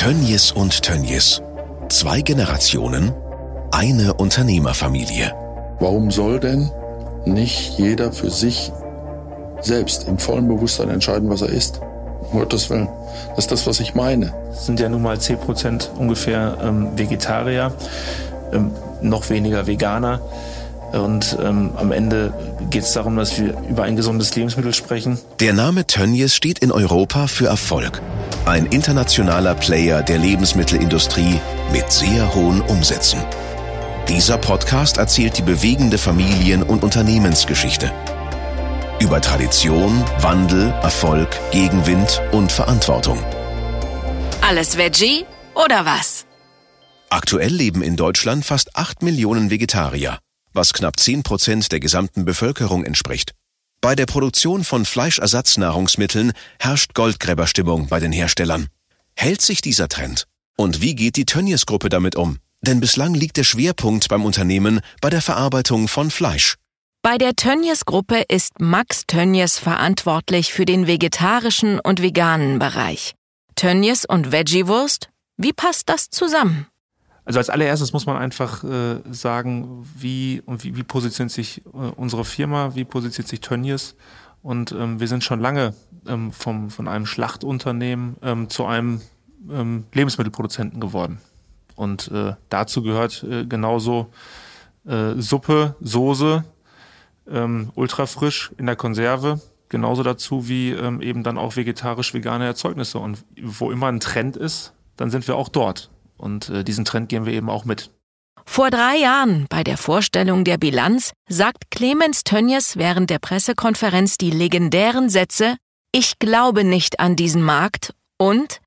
Tönnies und Tönnies. Zwei Generationen, eine Unternehmerfamilie. Warum soll denn nicht jeder für sich selbst im vollen Bewusstsein entscheiden, was er isst? Um Gottes Willen. Das ist das, was ich meine. Es sind ja nun mal 10 Prozent ungefähr ähm, Vegetarier, ähm, noch weniger Veganer. Und ähm, am Ende geht es darum, dass wir über ein gesundes Lebensmittel sprechen. Der Name Tönnies steht in Europa für Erfolg. Ein internationaler Player der Lebensmittelindustrie mit sehr hohen Umsätzen. Dieser Podcast erzählt die bewegende Familien- und Unternehmensgeschichte. Über Tradition, Wandel, Erfolg, Gegenwind und Verantwortung. Alles Veggie oder was? Aktuell leben in Deutschland fast 8 Millionen Vegetarier, was knapp 10 Prozent der gesamten Bevölkerung entspricht. Bei der Produktion von Fleischersatznahrungsmitteln herrscht Goldgräberstimmung bei den Herstellern. Hält sich dieser Trend? Und wie geht die Tönnies-Gruppe damit um? Denn bislang liegt der Schwerpunkt beim Unternehmen bei der Verarbeitung von Fleisch. Bei der Tönnies-Gruppe ist Max Tönnies verantwortlich für den vegetarischen und veganen Bereich. Tönnies und Veggiewurst? Wie passt das zusammen? Also als allererstes muss man einfach äh, sagen, wie und wie, wie positioniert sich äh, unsere Firma, wie positioniert sich Tönnies. Und ähm, wir sind schon lange ähm, vom, von einem Schlachtunternehmen ähm, zu einem ähm, Lebensmittelproduzenten geworden. Und äh, dazu gehört äh, genauso äh, Suppe, Soße, ähm, ultrafrisch in der Konserve, genauso dazu wie ähm, eben dann auch vegetarisch-vegane Erzeugnisse. Und wo immer ein Trend ist, dann sind wir auch dort. Und äh, diesen Trend gehen wir eben auch mit. Vor drei Jahren, bei der Vorstellung der Bilanz, sagt Clemens Tönnies während der Pressekonferenz die legendären Sätze Ich glaube nicht an diesen Markt und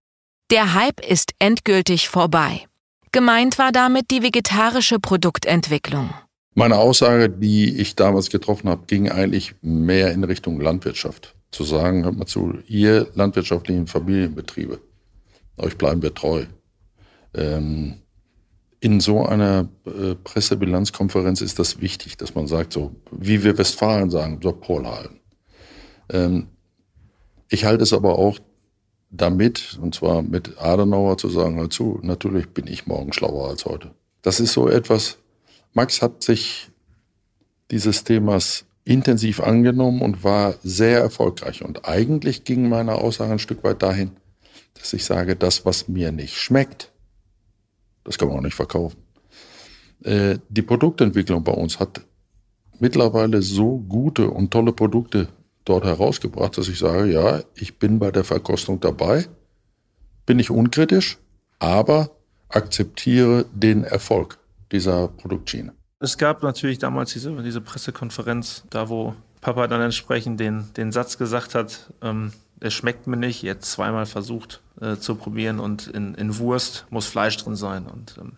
Der Hype ist endgültig vorbei. Gemeint war damit die vegetarische Produktentwicklung. Meine Aussage, die ich damals getroffen habe, ging eigentlich mehr in Richtung Landwirtschaft. Zu sagen, hört mal zu, ihr landwirtschaftlichen Familienbetriebe, euch bleiben wir treu. Ähm, in so einer äh, Pressebilanzkonferenz ist das wichtig, dass man sagt, so wie wir Westfalen sagen, so Paul halten. Ähm, ich halte es aber auch damit, und zwar mit Adenauer zu sagen, hör zu, natürlich bin ich morgen schlauer als heute. Das ist so etwas, Max hat sich dieses Themas intensiv angenommen und war sehr erfolgreich. Und eigentlich ging meine Aussage ein Stück weit dahin, dass ich sage, das, was mir nicht schmeckt, das kann man auch nicht verkaufen. Äh, die Produktentwicklung bei uns hat mittlerweile so gute und tolle Produkte dort herausgebracht, dass ich sage, ja, ich bin bei der Verkostung dabei, bin ich unkritisch, aber akzeptiere den Erfolg dieser Produktschiene. Es gab natürlich damals diese, diese Pressekonferenz, da wo Papa dann entsprechend den, den Satz gesagt hat, ähm, es schmeckt mir nicht, jetzt zweimal versucht äh, zu probieren und in, in Wurst muss Fleisch drin sein. Und ähm,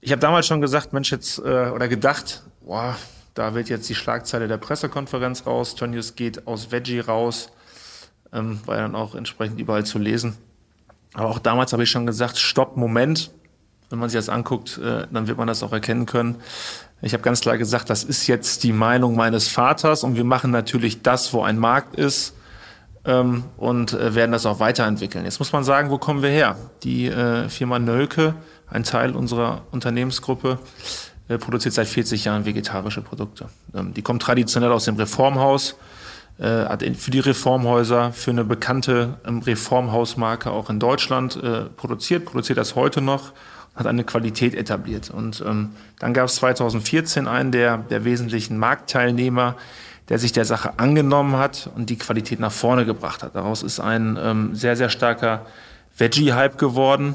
ich habe damals schon gesagt, Mensch, jetzt äh, oder gedacht, boah, da wird jetzt die Schlagzeile der Pressekonferenz raus, Tönnies geht aus Veggie raus, ähm, war ja dann auch entsprechend überall zu lesen. Aber auch damals habe ich schon gesagt, stopp, Moment, wenn man sich das anguckt, äh, dann wird man das auch erkennen können. Ich habe ganz klar gesagt, das ist jetzt die Meinung meines Vaters und wir machen natürlich das, wo ein Markt ist ähm, und äh, werden das auch weiterentwickeln. Jetzt muss man sagen, wo kommen wir her? Die äh, Firma Nölke, ein Teil unserer Unternehmensgruppe, äh, produziert seit 40 Jahren vegetarische Produkte. Ähm, die kommt traditionell aus dem Reformhaus, äh, hat für die Reformhäuser, für eine bekannte ähm, Reformhausmarke auch in Deutschland äh, produziert, produziert das heute noch, hat eine Qualität etabliert. Und ähm, dann gab es 2014 einen der, der wesentlichen Marktteilnehmer, der sich der Sache angenommen hat und die Qualität nach vorne gebracht hat. Daraus ist ein ähm, sehr, sehr starker Veggie-Hype geworden,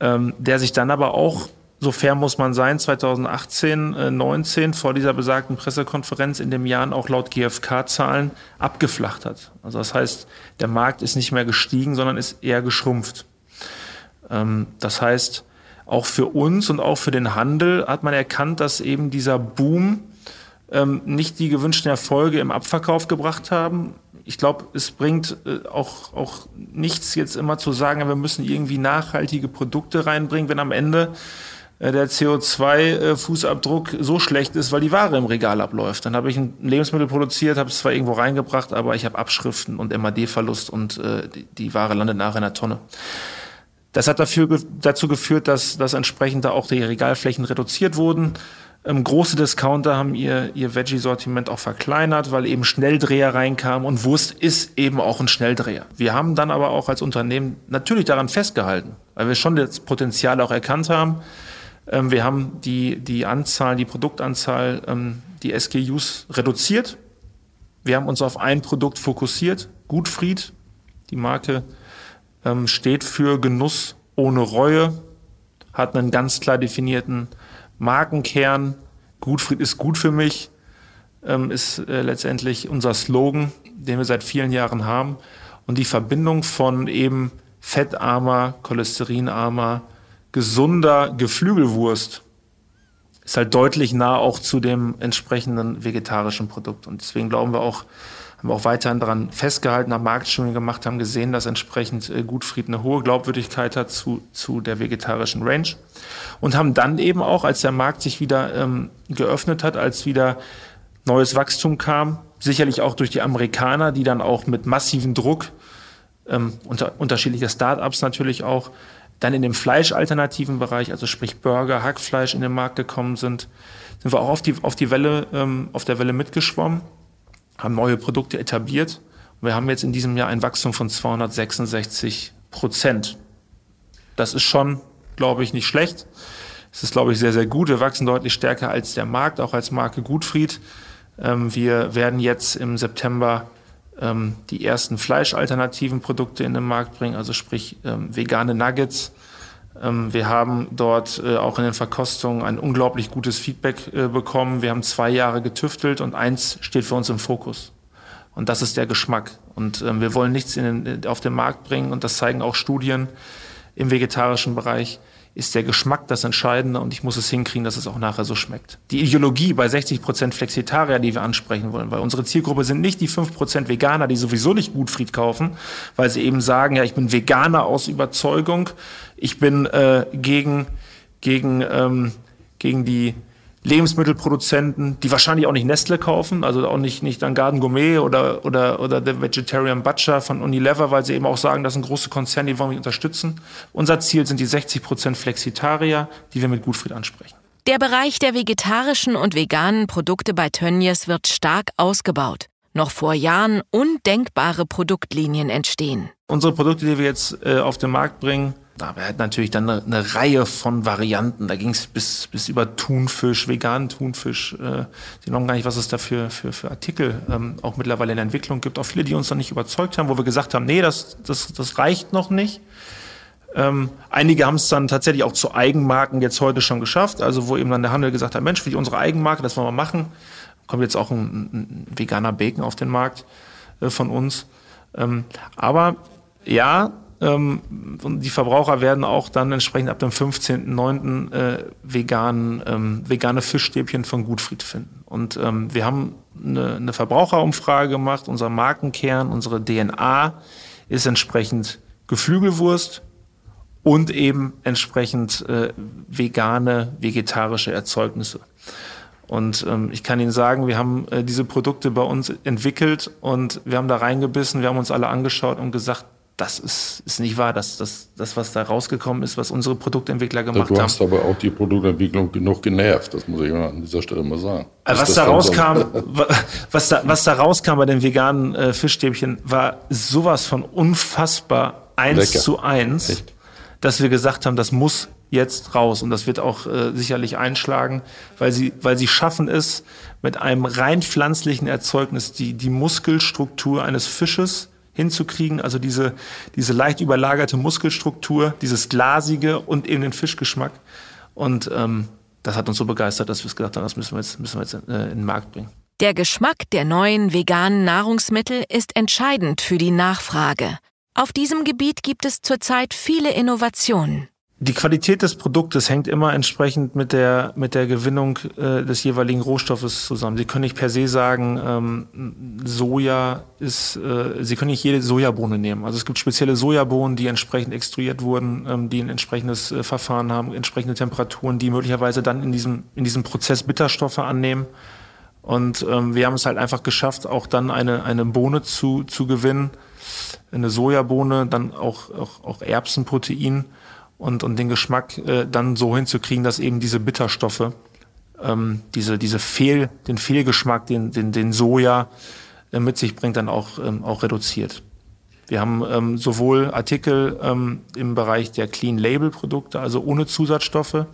ähm, der sich dann aber auch, so fair muss man sein, 2018, äh, 19 vor dieser besagten Pressekonferenz in dem Jahren auch laut GfK-Zahlen abgeflacht hat. Also das heißt, der Markt ist nicht mehr gestiegen, sondern ist eher geschrumpft. Ähm, das heißt, auch für uns und auch für den Handel hat man erkannt, dass eben dieser Boom ähm, nicht die gewünschten Erfolge im Abverkauf gebracht haben. Ich glaube, es bringt äh, auch, auch nichts jetzt immer zu sagen, wir müssen irgendwie nachhaltige Produkte reinbringen, wenn am Ende äh, der CO2-Fußabdruck so schlecht ist, weil die Ware im Regal abläuft. Dann habe ich ein Lebensmittel produziert, habe es zwar irgendwo reingebracht, aber ich habe Abschriften und MAD-Verlust und äh, die, die Ware landet nachher in der Tonne. Das hat dafür, dazu geführt, dass, dass entsprechend da auch die Regalflächen reduziert wurden. Ähm, große Discounter haben ihr, ihr Veggie-Sortiment auch verkleinert, weil eben Schnelldreher reinkamen und Wurst ist eben auch ein Schnelldreher. Wir haben dann aber auch als Unternehmen natürlich daran festgehalten, weil wir schon das Potenzial auch erkannt haben. Ähm, wir haben die, die Anzahl, die Produktanzahl, ähm, die SKUs reduziert. Wir haben uns auf ein Produkt fokussiert, Gutfried. Die Marke ähm, steht für Genuss ohne Reue, hat einen ganz klar definierten Markenkern. Gutfried ist gut für mich, ähm, ist äh, letztendlich unser Slogan, den wir seit vielen Jahren haben. Und die Verbindung von eben fettarmer, cholesterinarmer, gesunder Geflügelwurst ist halt deutlich nah auch zu dem entsprechenden vegetarischen Produkt. Und deswegen glauben wir auch, haben auch weiterhin daran festgehalten, haben Marktstudien gemacht, haben gesehen, dass entsprechend äh, Gutfried eine hohe Glaubwürdigkeit hat zu, zu der vegetarischen Range. Und haben dann eben auch, als der Markt sich wieder ähm, geöffnet hat, als wieder neues Wachstum kam, sicherlich auch durch die Amerikaner, die dann auch mit massivem Druck, ähm, unter, unterschiedliche Start-ups natürlich auch, dann in dem fleischalternativen Bereich, also sprich Burger, Hackfleisch in den Markt gekommen sind, sind wir auch auf die, auf die Welle, ähm, auf der Welle mitgeschwommen haben neue Produkte etabliert. Und wir haben jetzt in diesem Jahr ein Wachstum von 266 Prozent. Das ist schon, glaube ich, nicht schlecht. Es ist, glaube ich, sehr, sehr gut. Wir wachsen deutlich stärker als der Markt, auch als Marke Gutfried. Ähm, wir werden jetzt im September ähm, die ersten fleischalternativen Produkte in den Markt bringen, also sprich ähm, vegane Nuggets wir haben dort äh, auch in den Verkostungen ein unglaublich gutes Feedback äh, bekommen. Wir haben zwei Jahre getüftelt und eins steht für uns im Fokus. Und das ist der Geschmack. Und ähm, wir wollen nichts den, auf den Markt bringen und das zeigen auch Studien im vegetarischen Bereich ist der Geschmack das Entscheidende und ich muss es hinkriegen, dass es auch nachher so schmeckt. Die Ideologie bei 60 Prozent Flexitarier, die wir ansprechen wollen, weil unsere Zielgruppe sind nicht die 5 Prozent Veganer, die sowieso nicht Gutfried kaufen, weil sie eben sagen, ja, ich bin Veganer aus Überzeugung, ich bin äh, gegen, gegen, ähm, gegen die Lebensmittelproduzenten, die wahrscheinlich auch nicht Nestle kaufen, also auch nicht, nicht dann Garden Gourmet oder, oder, oder The Vegetarian Butcher von Unilever, weil sie eben auch sagen, das sind große Konzerne, die wollen wir unterstützen. Unser Ziel sind die 60 Prozent Flexitarier, die wir mit Gutfried ansprechen. Der Bereich der vegetarischen und veganen Produkte bei Tönnies wird stark ausgebaut. Noch vor Jahren undenkbare Produktlinien entstehen. Unsere Produkte, die wir jetzt äh, auf den Markt bringen, da wir hatten natürlich dann eine, eine, Reihe von Varianten. Da ging es bis, bis über Thunfisch, veganen Thunfisch. Äh, Sie noch gar nicht, was es da für, für, für Artikel ähm, auch mittlerweile in der Entwicklung gibt. Auch viele, die uns noch nicht überzeugt haben, wo wir gesagt haben, nee, das, das, das reicht noch nicht. Ähm, einige haben es dann tatsächlich auch zu Eigenmarken jetzt heute schon geschafft. Also wo eben dann der Handel gesagt hat, Mensch, für unsere Eigenmarke, das wollen wir machen. Kommt jetzt auch ein, ein veganer Bacon auf den Markt äh, von uns. Ähm, aber ja, die Verbraucher werden auch dann entsprechend ab dem 15.09. Äh, vegan, ähm, vegane Fischstäbchen von Gutfried finden. Und ähm, wir haben eine, eine Verbraucherumfrage gemacht. Unser Markenkern, unsere DNA ist entsprechend Geflügelwurst und eben entsprechend äh, vegane, vegetarische Erzeugnisse. Und ähm, ich kann Ihnen sagen, wir haben äh, diese Produkte bei uns entwickelt und wir haben da reingebissen, wir haben uns alle angeschaut und gesagt, das ist, ist nicht wahr, dass das, das, was da rausgekommen ist, was unsere Produktentwickler gemacht haben. Du hast haben. aber auch die Produktentwicklung genug genervt, das muss ich an dieser Stelle mal sagen. Also was da rauskam, was da, was da rauskam bei den veganen äh, Fischstäbchen, war sowas von unfassbar eins Lecker. zu eins, Echt? dass wir gesagt haben, das muss jetzt raus und das wird auch äh, sicherlich einschlagen, weil sie, weil sie schaffen es mit einem rein pflanzlichen Erzeugnis die, die Muskelstruktur eines Fisches hinzukriegen, also diese, diese leicht überlagerte Muskelstruktur, dieses glasige und eben den Fischgeschmack. Und ähm, das hat uns so begeistert, dass wir es gedacht haben, das müssen wir jetzt, müssen wir jetzt äh, in den Markt bringen. Der Geschmack der neuen veganen Nahrungsmittel ist entscheidend für die Nachfrage. Auf diesem Gebiet gibt es zurzeit viele Innovationen. Die Qualität des Produktes hängt immer entsprechend mit der, mit der Gewinnung äh, des jeweiligen Rohstoffes zusammen. Sie können nicht per se sagen, ähm, Soja ist, äh, Sie können nicht jede Sojabohne nehmen. Also es gibt spezielle Sojabohnen, die entsprechend extruiert wurden, ähm, die ein entsprechendes äh, Verfahren haben, entsprechende Temperaturen, die möglicherweise dann in diesem, in diesem Prozess Bitterstoffe annehmen. Und ähm, wir haben es halt einfach geschafft, auch dann eine, eine Bohne zu, zu gewinnen, eine Sojabohne, dann auch, auch, auch Erbsenprotein und, und den Geschmack äh, dann so hinzukriegen, dass eben diese Bitterstoffe, ähm, diese, diese Fehl, den Fehlgeschmack, den, den, den Soja äh, mit sich bringt, dann auch, ähm, auch reduziert. Wir haben ähm, sowohl Artikel ähm, im Bereich der Clean Label Produkte, also ohne Zusatzstoffe,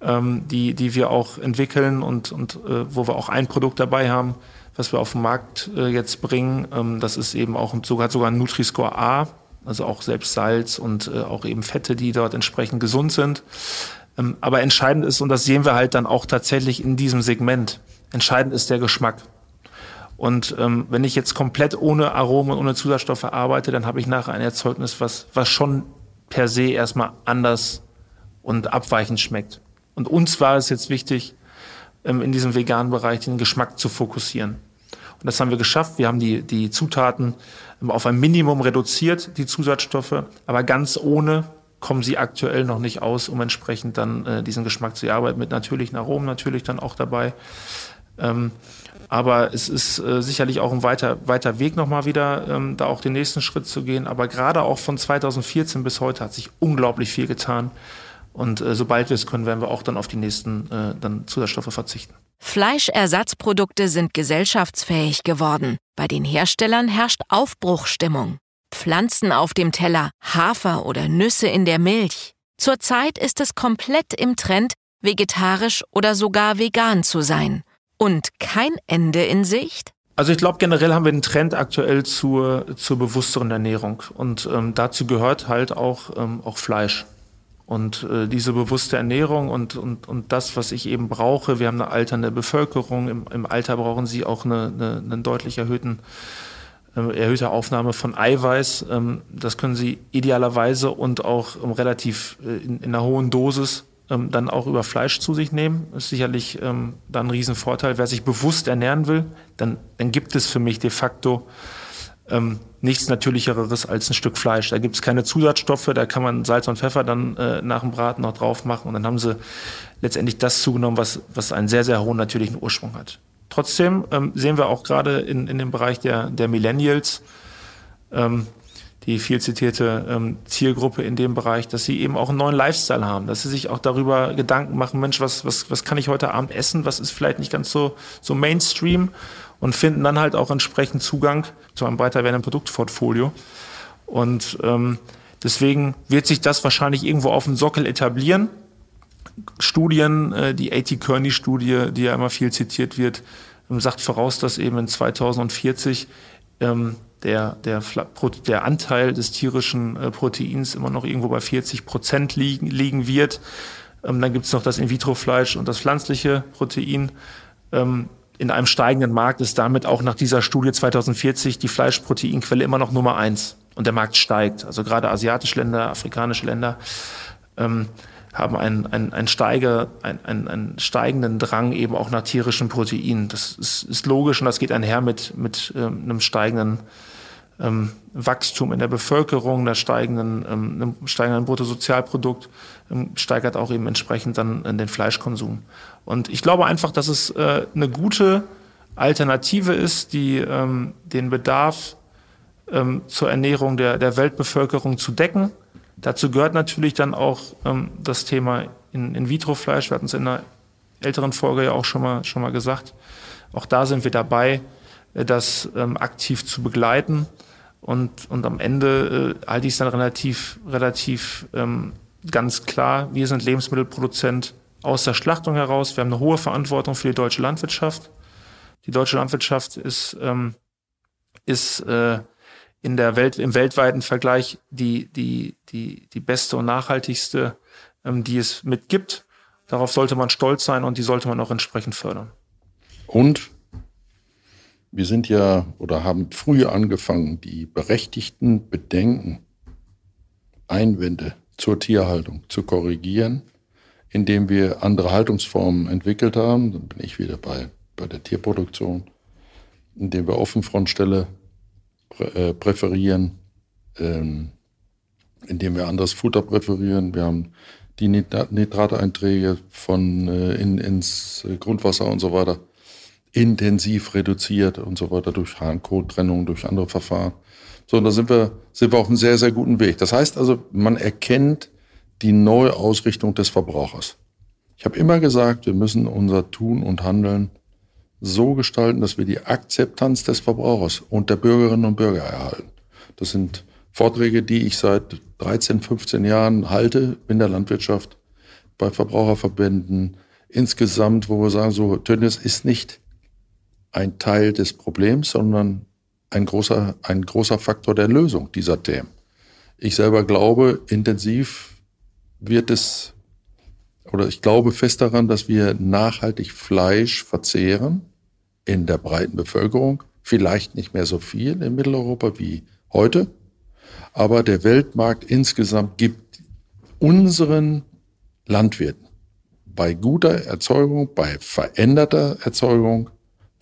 ähm, die, die wir auch entwickeln und, und äh, wo wir auch ein Produkt dabei haben, was wir auf den Markt äh, jetzt bringen. Ähm, das ist eben auch sogar, sogar ein Nutri-Score A, also auch selbst Salz und äh, auch eben Fette, die dort entsprechend gesund sind. Ähm, aber entscheidend ist, und das sehen wir halt dann auch tatsächlich in diesem Segment, entscheidend ist der Geschmack. Und ähm, wenn ich jetzt komplett ohne Aromen und ohne Zusatzstoffe arbeite, dann habe ich nachher ein Erzeugnis, was, was schon per se erstmal anders und abweichend schmeckt. Und uns war es jetzt wichtig, ähm, in diesem veganen Bereich den Geschmack zu fokussieren. Und das haben wir geschafft. Wir haben die, die Zutaten auf ein Minimum reduziert, die Zusatzstoffe, aber ganz ohne kommen sie aktuell noch nicht aus, um entsprechend dann äh, diesen Geschmack zu erarbeiten, mit natürlichen Aromen natürlich dann auch dabei. Ähm, aber es ist äh, sicherlich auch ein weiter, weiter Weg nochmal wieder, ähm, da auch den nächsten Schritt zu gehen. Aber gerade auch von 2014 bis heute hat sich unglaublich viel getan. Und äh, sobald wir es können, werden wir auch dann auf die nächsten äh, dann Zusatzstoffe verzichten. Fleischersatzprodukte sind gesellschaftsfähig geworden. Bei den Herstellern herrscht Aufbruchstimmung. Pflanzen auf dem Teller, Hafer oder Nüsse in der Milch. Zurzeit ist es komplett im Trend, vegetarisch oder sogar vegan zu sein. Und kein Ende in Sicht? Also ich glaube, generell haben wir einen Trend aktuell zur, zur bewussteren Ernährung. Und ähm, dazu gehört halt auch, ähm, auch Fleisch. Und äh, diese bewusste Ernährung und, und, und das, was ich eben brauche, wir haben eine alternde Bevölkerung, im, im Alter brauchen sie auch eine, eine, einen deutlich erhöhten, äh, erhöhte Aufnahme von Eiweiß. Ähm, das können sie idealerweise und auch ähm, relativ äh, in, in einer hohen Dosis ähm, dann auch über Fleisch zu sich nehmen. Ist sicherlich ähm, dann ein Riesenvorteil. Wer sich bewusst ernähren will, dann, dann gibt es für mich de facto ähm, nichts Natürlicheres als ein Stück Fleisch. Da gibt es keine Zusatzstoffe, da kann man Salz und Pfeffer dann äh, nach dem Braten noch drauf machen und dann haben sie letztendlich das zugenommen, was, was einen sehr, sehr hohen natürlichen Ursprung hat. Trotzdem ähm, sehen wir auch gerade in, in dem Bereich der, der Millennials, ähm, die viel zitierte ähm, Zielgruppe in dem Bereich, dass sie eben auch einen neuen Lifestyle haben, dass sie sich auch darüber Gedanken machen, Mensch, was, was, was kann ich heute Abend essen, was ist vielleicht nicht ganz so, so Mainstream und finden dann halt auch entsprechend Zugang zu einem breiter werdenden Produktportfolio. Und ähm, deswegen wird sich das wahrscheinlich irgendwo auf dem Sockel etablieren. Studien, äh, die A.T. Kearney-Studie, die ja immer viel zitiert wird, ähm, sagt voraus, dass eben in 2040 ähm, der, der, der Anteil des tierischen äh, Proteins immer noch irgendwo bei 40 Prozent liegen, liegen wird. Ähm, dann gibt es noch das In-vitro-Fleisch und das pflanzliche Protein. Ähm, in einem steigenden Markt ist damit auch nach dieser Studie 2040 die Fleischproteinquelle immer noch Nummer eins. Und der Markt steigt. Also gerade asiatische Länder, afrikanische Länder ähm, haben einen, einen, einen, Steiger, einen, einen, steigenden Drang eben auch nach tierischen Proteinen. Das ist, ist logisch und das geht einher mit, mit ähm, einem steigenden ähm, Wachstum in der Bevölkerung, der steigenden, ähm, steigenden Bruttosozialprodukt, ähm, steigert auch eben entsprechend dann äh, den Fleischkonsum. Und ich glaube einfach, dass es äh, eine gute Alternative ist, die ähm, den Bedarf ähm, zur Ernährung der, der Weltbevölkerung zu decken. Dazu gehört natürlich dann auch ähm, das Thema in, in. Wir hatten es in einer älteren Folge ja auch schon mal, schon mal gesagt. Auch da sind wir dabei, das ähm, aktiv zu begleiten. Und, und am Ende äh, halte ich es dann relativ, relativ ähm, ganz klar, wir sind Lebensmittelproduzent aus der Schlachtung heraus. Wir haben eine hohe Verantwortung für die deutsche Landwirtschaft. Die deutsche Landwirtschaft ist, ähm, ist äh, in der Welt, im weltweiten Vergleich die, die, die, die beste und nachhaltigste, ähm, die es mitgibt. Darauf sollte man stolz sein und die sollte man auch entsprechend fördern. Und wir sind ja oder haben früh angefangen, die berechtigten Bedenken, Einwände zur Tierhaltung zu korrigieren, indem wir andere Haltungsformen entwickelt haben. Dann bin ich wieder bei, bei der Tierproduktion, indem wir Offenfrontställe äh, präferieren, ähm, indem wir anderes Futter präferieren. Wir haben die Nitrateinträge von äh, in, ins Grundwasser und so weiter intensiv reduziert und so weiter durch Harnkottrennung, durch andere Verfahren. So, und da sind wir, sind wir auf einem sehr, sehr guten Weg. Das heißt also, man erkennt die neue Ausrichtung des Verbrauchers. Ich habe immer gesagt, wir müssen unser Tun und Handeln so gestalten, dass wir die Akzeptanz des Verbrauchers und der Bürgerinnen und Bürger erhalten. Das sind Vorträge, die ich seit 13, 15 Jahren halte in der Landwirtschaft, bei Verbraucherverbänden, insgesamt, wo wir sagen, so, Tönnies ist nicht ein Teil des Problems, sondern ein großer, ein großer Faktor der Lösung dieser Themen. Ich selber glaube, intensiv wird es, oder ich glaube fest daran, dass wir nachhaltig Fleisch verzehren in der breiten Bevölkerung. Vielleicht nicht mehr so viel in Mitteleuropa wie heute, aber der Weltmarkt insgesamt gibt unseren Landwirten bei guter Erzeugung, bei veränderter Erzeugung,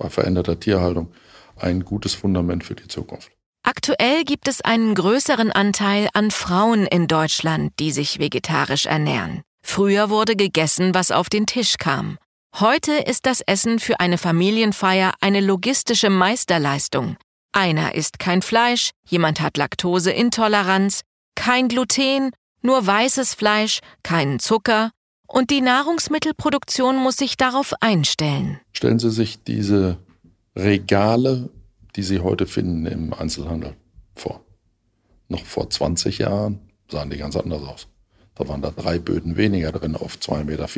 bei veränderter Tierhaltung ein gutes Fundament für die Zukunft. Aktuell gibt es einen größeren Anteil an Frauen in Deutschland, die sich vegetarisch ernähren. Früher wurde gegessen, was auf den Tisch kam. Heute ist das Essen für eine Familienfeier eine logistische Meisterleistung. Einer isst kein Fleisch, jemand hat Laktoseintoleranz, kein Gluten, nur weißes Fleisch, keinen Zucker, und die Nahrungsmittelproduktion muss sich darauf einstellen. Stellen Sie sich diese Regale, die Sie heute finden im Einzelhandel vor. Noch vor 20 Jahren sahen die ganz anders aus. Da waren da drei Böden weniger drin auf 2,40 Meter.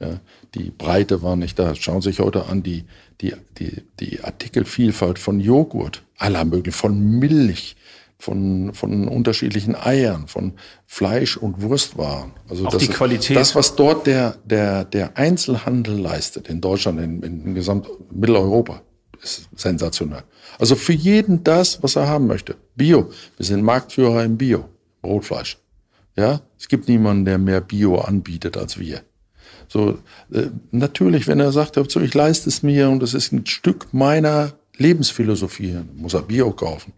Ja, die Breite war nicht da. Schauen Sie sich heute an, die, die, die, die Artikelvielfalt von Joghurt, aller möglichen, von Milch, von, von unterschiedlichen Eiern, von Fleisch- und Wurstwaren. Also Auch das, die Qualität. Das, was dort der, der, der Einzelhandel leistet, in Deutschland, in, in gesamt Mitteleuropa, ist sensationell. Also für jeden das, was er haben möchte. Bio. Wir sind Marktführer im Bio. Brotfleisch. Ja, es gibt niemanden, der mehr Bio anbietet als wir. So, äh, natürlich, wenn er sagt, ich leiste es mir und das ist ein Stück meiner Lebensphilosophie, muss er Bio kaufen.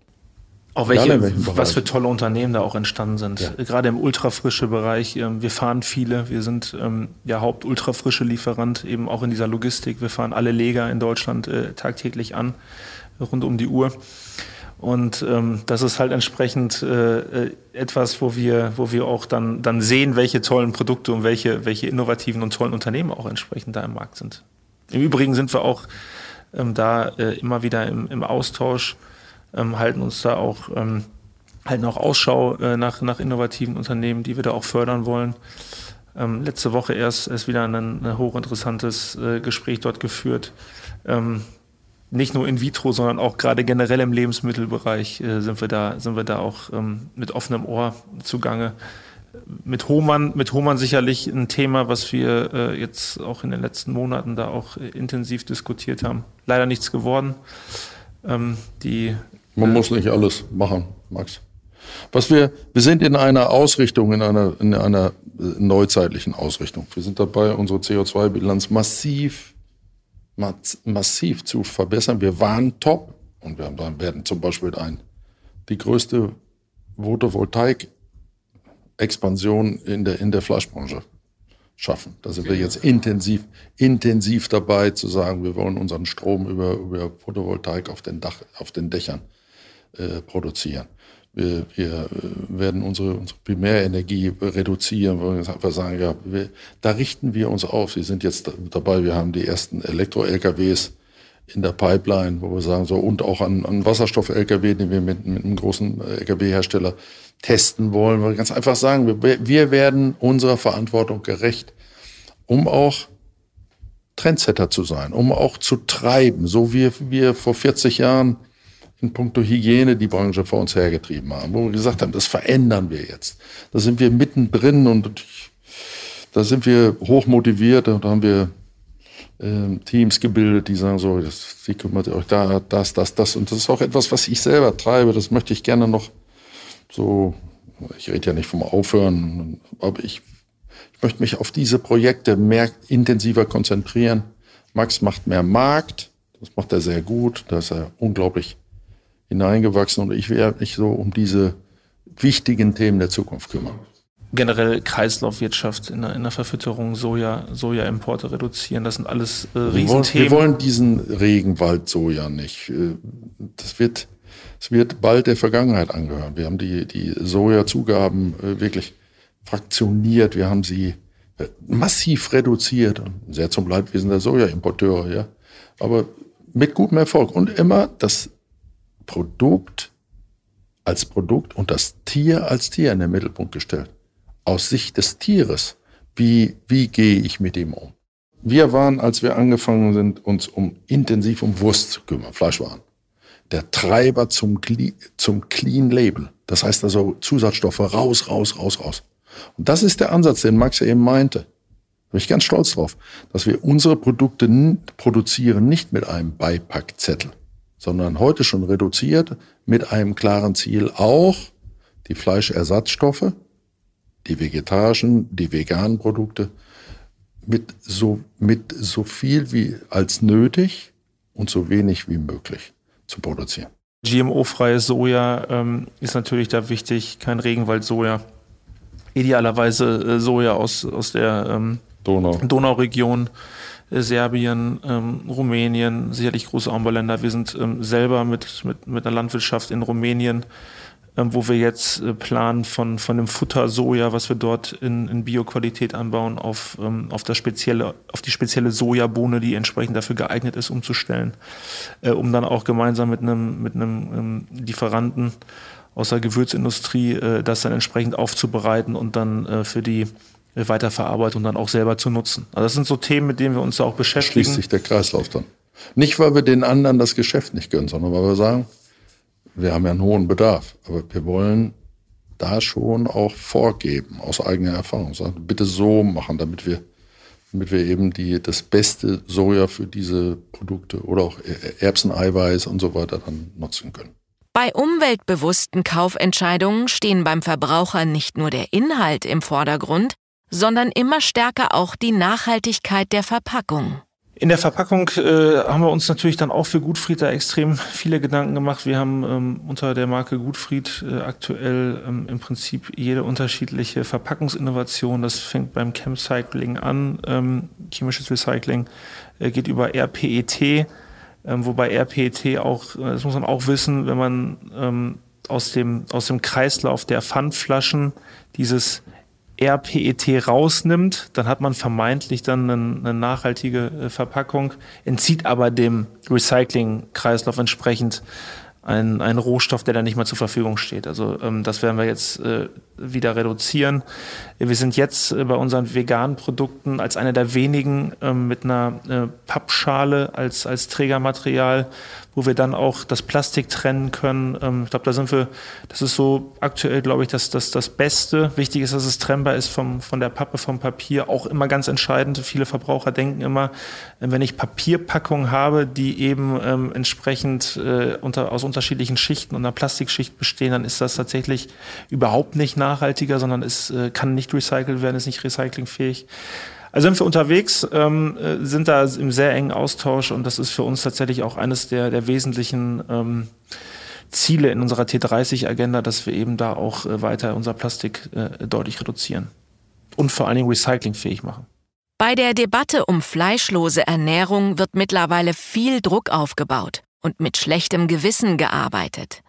Auch welche, was für tolle Unternehmen da auch entstanden sind. Ja. Gerade im ultrafrische Bereich. Ähm, wir fahren viele. Wir sind ähm, ja Haupt-ultrafrische Lieferant, eben auch in dieser Logistik. Wir fahren alle Leger in Deutschland äh, tagtäglich an, rund um die Uhr. Und ähm, das ist halt entsprechend äh, äh, etwas, wo wir, wo wir auch dann, dann sehen, welche tollen Produkte und welche, welche innovativen und tollen Unternehmen auch entsprechend da im Markt sind. Im Übrigen sind wir auch ähm, da äh, immer wieder im, im Austausch ähm, halten uns da auch, ähm, halten auch Ausschau äh, nach, nach innovativen Unternehmen, die wir da auch fördern wollen. Ähm, letzte Woche erst ist wieder ein, ein hochinteressantes äh, Gespräch dort geführt. Ähm, nicht nur in vitro, sondern auch gerade generell im Lebensmittelbereich äh, sind wir da, sind wir da auch ähm, mit offenem Ohr zugange. Mit Hohmann, mit Hohmann sicherlich ein Thema, was wir äh, jetzt auch in den letzten Monaten da auch äh, intensiv diskutiert haben. Leider nichts geworden. Ähm, die man muss nicht alles machen, Max. Was wir, wir sind in einer Ausrichtung, in einer, in einer neuzeitlichen Ausrichtung. Wir sind dabei, unsere CO2-Bilanz massiv, massiv zu verbessern. Wir waren top und wir haben, werden zum Beispiel ein, die größte Photovoltaik-Expansion in der, in der Fleischbranche schaffen. Da sind wir jetzt intensiv, intensiv dabei zu sagen, wir wollen unseren Strom über, über Photovoltaik auf den Dach, auf den Dächern äh, produzieren. Wir, wir äh, werden unsere, unsere Primärenergie reduzieren, wir sagen, ja, wir, da richten wir uns auf. Sie sind jetzt dabei, wir haben die ersten Elektro-LKWs in der Pipeline, wo wir sagen, so, und auch an, an Wasserstoff-LKW, den wir mit, mit einem großen LKW-Hersteller testen wollen, wir ganz einfach sagen, wir, wir werden unserer Verantwortung gerecht, um auch Trendsetter zu sein, um auch zu treiben, so wie wir vor 40 Jahren in puncto Hygiene die Branche vor uns hergetrieben haben, wo wir gesagt haben, das verändern wir jetzt. Da sind wir mittendrin und da sind wir hoch motiviert und da haben wir äh, Teams gebildet, die sagen so, das, wie kümmert euch da, das, das, das. Und das ist auch etwas, was ich selber treibe. Das möchte ich gerne noch so, ich rede ja nicht vom Aufhören, aber ich, ich möchte mich auf diese Projekte mehr intensiver konzentrieren. Max macht mehr Markt, das macht er sehr gut, da ist er unglaublich hineingewachsen und ich werde mich so um diese wichtigen Themen der Zukunft kümmern. Generell Kreislaufwirtschaft in der, in der Verfütterung, Soja, Sojaimporte reduzieren, das sind alles äh, Riesenthemen. Wir wollen, wir wollen diesen Regenwald Soja nicht. Äh, das wird, Es wird bald der Vergangenheit angehören. Wir haben die, die Sojazugaben äh, wirklich fraktioniert. Wir haben sie äh, massiv reduziert. Sehr zum Leidwesen der Sojaimporteure, ja. Aber mit gutem Erfolg. Und immer das Produkt als Produkt und das Tier als Tier in den Mittelpunkt gestellt. Aus Sicht des Tieres. Wie, wie gehe ich mit ihm um? Wir waren, als wir angefangen sind, uns um intensiv um Wurst zu kümmern, Fleischwaren. Der Treiber zum, zum Clean Label. Das heißt also Zusatzstoffe raus, raus, raus, raus. Und das ist der Ansatz, den Max eben meinte. Da bin ich ganz stolz drauf, dass wir unsere Produkte produzieren nicht mit einem Beipackzettel, sondern heute schon reduziert mit einem klaren Ziel auch die Fleischersatzstoffe, die vegetarischen, die veganen Produkte mit so, mit so viel wie als nötig und so wenig wie möglich zu produzieren. GMO-freies Soja ähm, ist natürlich da wichtig, kein Regenwald-Soja. Idealerweise äh, Soja aus, aus der ähm, Donau. Donauregion, Serbien, ähm, Rumänien, sicherlich große Anbauländer. Wir sind ähm, selber mit, mit, mit einer Landwirtschaft in Rumänien ähm, wo wir jetzt äh, planen von, von dem Futter Soja, was wir dort in, in Bioqualität anbauen, auf, ähm, auf, das spezielle, auf die spezielle Sojabohne, die entsprechend dafür geeignet ist, umzustellen, äh, um dann auch gemeinsam mit einem, mit einem ähm, Lieferanten aus der Gewürzindustrie äh, das dann entsprechend aufzubereiten und dann äh, für die äh, Weiterverarbeitung dann auch selber zu nutzen. Also das sind so Themen, mit denen wir uns da auch beschäftigen. Schließt sich der Kreislauf dann. Nicht, weil wir den anderen das Geschäft nicht gönnen, sondern weil wir sagen, wir haben ja einen hohen Bedarf, aber wir wollen da schon auch vorgeben, aus eigener Erfahrung. Sagen, bitte so machen, damit wir, damit wir eben die, das beste Soja für diese Produkte oder auch Erbseneiweiß und so weiter dann nutzen können. Bei umweltbewussten Kaufentscheidungen stehen beim Verbraucher nicht nur der Inhalt im Vordergrund, sondern immer stärker auch die Nachhaltigkeit der Verpackung. In der Verpackung äh, haben wir uns natürlich dann auch für Gutfried da extrem viele Gedanken gemacht. Wir haben ähm, unter der Marke Gutfried äh, aktuell ähm, im Prinzip jede unterschiedliche Verpackungsinnovation. Das fängt beim Chemcycling an, ähm, chemisches Recycling, äh, geht über RPET, ähm, wobei RPET auch, äh, das muss man auch wissen, wenn man ähm, aus dem, aus dem Kreislauf der Pfandflaschen dieses RPET rausnimmt, dann hat man vermeintlich dann eine, eine nachhaltige äh, Verpackung, entzieht aber dem Recycling-Kreislauf entsprechend einen, einen Rohstoff, der da nicht mehr zur Verfügung steht. Also ähm, das werden wir jetzt äh, wieder reduzieren. Wir sind jetzt äh, bei unseren veganen Produkten als einer der wenigen ähm, mit einer äh, Pappschale als, als Trägermaterial wo wir dann auch das Plastik trennen können. Ähm, ich glaube, da sind wir, das ist so aktuell, glaube ich, das, das, das Beste. Wichtig ist, dass es trennbar ist vom, von der Pappe, vom Papier. Auch immer ganz entscheidend. Viele Verbraucher denken immer, äh, wenn ich Papierpackungen habe, die eben ähm, entsprechend äh, unter, aus unterschiedlichen Schichten und einer Plastikschicht bestehen, dann ist das tatsächlich überhaupt nicht nachhaltiger, sondern es äh, kann nicht recycelt werden, ist nicht recyclingfähig. Also sind wir unterwegs, ähm, äh, sind da im sehr engen Austausch und das ist für uns tatsächlich auch eines der, der wesentlichen ähm, Ziele in unserer T30-Agenda, dass wir eben da auch äh, weiter unser Plastik äh, deutlich reduzieren und vor allen Dingen recyclingfähig machen. Bei der Debatte um fleischlose Ernährung wird mittlerweile viel Druck aufgebaut und mit schlechtem Gewissen gearbeitet.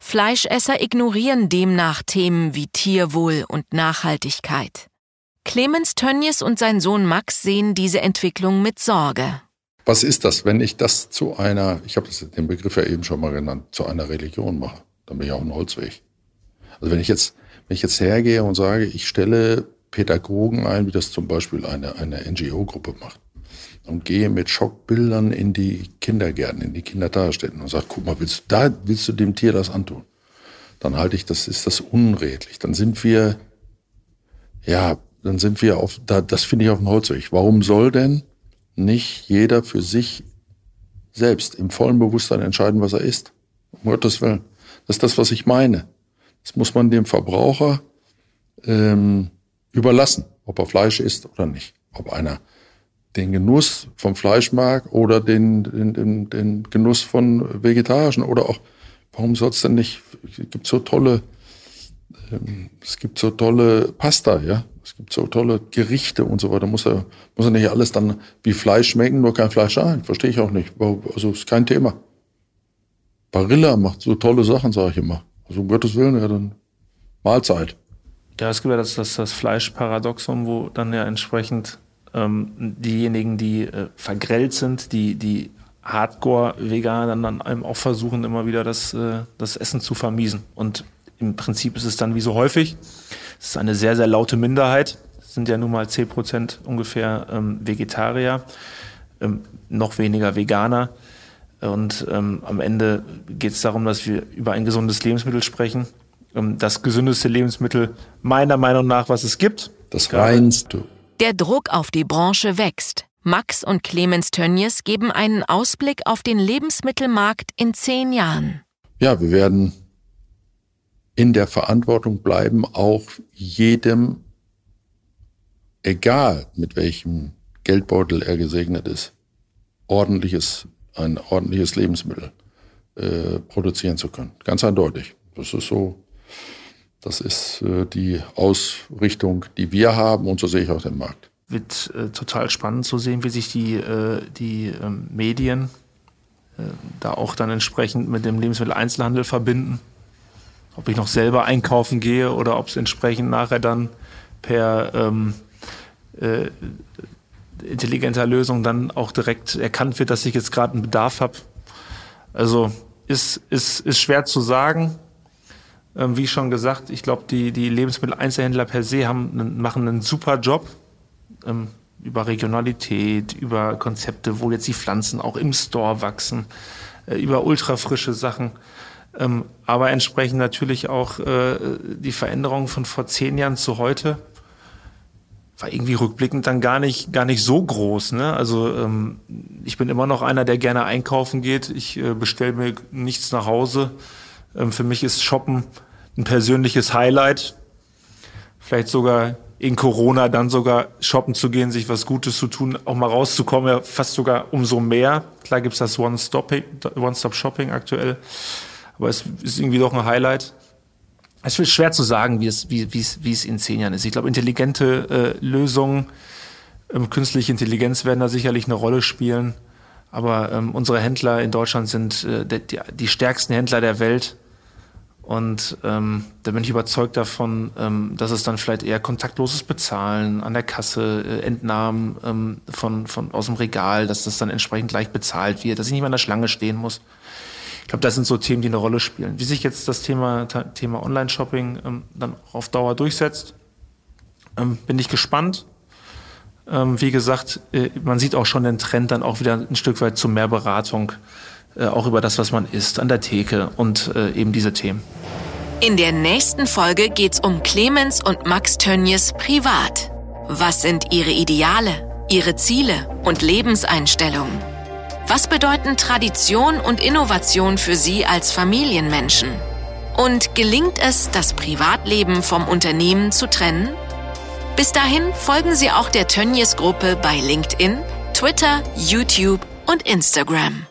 Fleischesser ignorieren demnach Themen wie Tierwohl und Nachhaltigkeit. Clemens Tönnies und sein Sohn Max sehen diese Entwicklung mit Sorge. Was ist das, wenn ich das zu einer, ich habe den Begriff ja eben schon mal genannt, zu einer Religion mache? Dann bin ich auch ein Holzweg. Also wenn ich jetzt, wenn ich jetzt hergehe und sage, ich stelle Pädagogen ein, wie das zum Beispiel eine, eine NGO-Gruppe macht, und gehe mit Schockbildern in die Kindergärten, in die Kindertagesstätten und sage, guck mal, willst du da, willst du dem Tier das antun? Dann halte ich, das ist das unredlich. Dann sind wir, ja, dann sind wir auf, da, das finde ich auf dem Holzweg. Warum soll denn nicht jeder für sich selbst im vollen Bewusstsein entscheiden, was er isst? Um Gottes Willen. Das ist das, was ich meine. Das muss man dem Verbraucher ähm, überlassen, ob er Fleisch isst oder nicht. Ob einer den Genuss vom Fleisch mag oder den, den, den, den Genuss von vegetarischen oder auch, warum soll es denn nicht, es gibt so tolle, ähm, es gibt so tolle Pasta, ja, es gibt so tolle Gerichte und so weiter. Muss ja, muss ja nicht alles dann wie Fleisch schmecken, nur kein Fleisch sein. Verstehe ich auch nicht. Also ist kein Thema. Barilla macht so tolle Sachen, sage ich immer. Also um Gottes Willen, ja, dann Mahlzeit. Ja, es gibt ja das, das, das Fleischparadoxon, wo dann ja entsprechend ähm, diejenigen, die äh, vergrellt sind, die, die Hardcore-Veganer dann einem auch versuchen, immer wieder das, äh, das Essen zu vermiesen. Und im Prinzip ist es dann wie so häufig, es ist eine sehr, sehr laute Minderheit. Es sind ja nun mal 10 Prozent ungefähr ähm, Vegetarier, ähm, noch weniger Veganer. Und ähm, am Ende geht es darum, dass wir über ein gesundes Lebensmittel sprechen. Ähm, das gesündeste Lebensmittel meiner Meinung nach, was es gibt. Das reinste. Der Druck auf die Branche wächst. Max und Clemens Tönnies geben einen Ausblick auf den Lebensmittelmarkt in zehn Jahren. Ja, wir werden in der Verantwortung bleiben, auch jedem, egal mit welchem Geldbeutel er gesegnet ist, ordentliches, ein ordentliches Lebensmittel äh, produzieren zu können. Ganz eindeutig. Das ist so, das ist äh, die Ausrichtung, die wir haben und so sehe ich auch den Markt wird äh, total spannend zu sehen, wie sich die, äh, die ähm, Medien äh, da auch dann entsprechend mit dem Lebensmitteleinzelhandel verbinden. Ob ich noch selber einkaufen gehe oder ob es entsprechend nachher dann per ähm, äh, intelligenter Lösung dann auch direkt erkannt wird, dass ich jetzt gerade einen Bedarf habe. Also ist, ist, ist schwer zu sagen. Ähm, wie schon gesagt, ich glaube, die, die Lebensmitteleinzelhändler per se haben, machen einen super Job ähm, über Regionalität, über Konzepte, wo jetzt die Pflanzen auch im Store wachsen, äh, über ultrafrische Sachen. Ähm, aber entsprechend natürlich auch äh, die Veränderung von vor zehn Jahren zu heute war irgendwie rückblickend dann gar nicht gar nicht so groß. Ne? Also ähm, ich bin immer noch einer, der gerne einkaufen geht. Ich äh, bestelle mir nichts nach Hause. Ähm, für mich ist Shoppen ein persönliches Highlight. Vielleicht sogar in Corona dann sogar shoppen zu gehen, sich was Gutes zu tun, auch mal rauszukommen, ja, fast sogar umso mehr. Klar gibt's das One-Stop-Shopping aktuell, aber es ist irgendwie doch ein Highlight. Es ist schwer zu sagen, wie es, wie, wie es, wie es in zehn Jahren ist. Ich glaube, intelligente äh, Lösungen, ähm, künstliche Intelligenz werden da sicherlich eine Rolle spielen. Aber ähm, unsere Händler in Deutschland sind äh, die, die stärksten Händler der Welt. Und ähm, da bin ich überzeugt davon, ähm, dass es dann vielleicht eher kontaktloses Bezahlen an der Kasse, äh, Entnahmen ähm, von, von aus dem Regal, dass das dann entsprechend gleich bezahlt wird, dass ich nicht mehr an der Schlange stehen muss. Ich glaube, das sind so Themen, die eine Rolle spielen. Wie sich jetzt das Thema, Thema Online-Shopping ähm, dann auf Dauer durchsetzt, ähm, bin ich gespannt. Ähm, wie gesagt, äh, man sieht auch schon den Trend dann auch wieder ein Stück weit zu mehr Beratung äh, auch über das, was man isst, an der Theke und äh, eben diese Themen. In der nächsten Folge geht's um Clemens und Max Tönnies privat. Was sind ihre Ideale, ihre Ziele und Lebenseinstellungen? Was bedeuten Tradition und Innovation für sie als Familienmenschen? Und gelingt es, das Privatleben vom Unternehmen zu trennen? Bis dahin folgen Sie auch der Tönnies Gruppe bei LinkedIn, Twitter, YouTube und Instagram.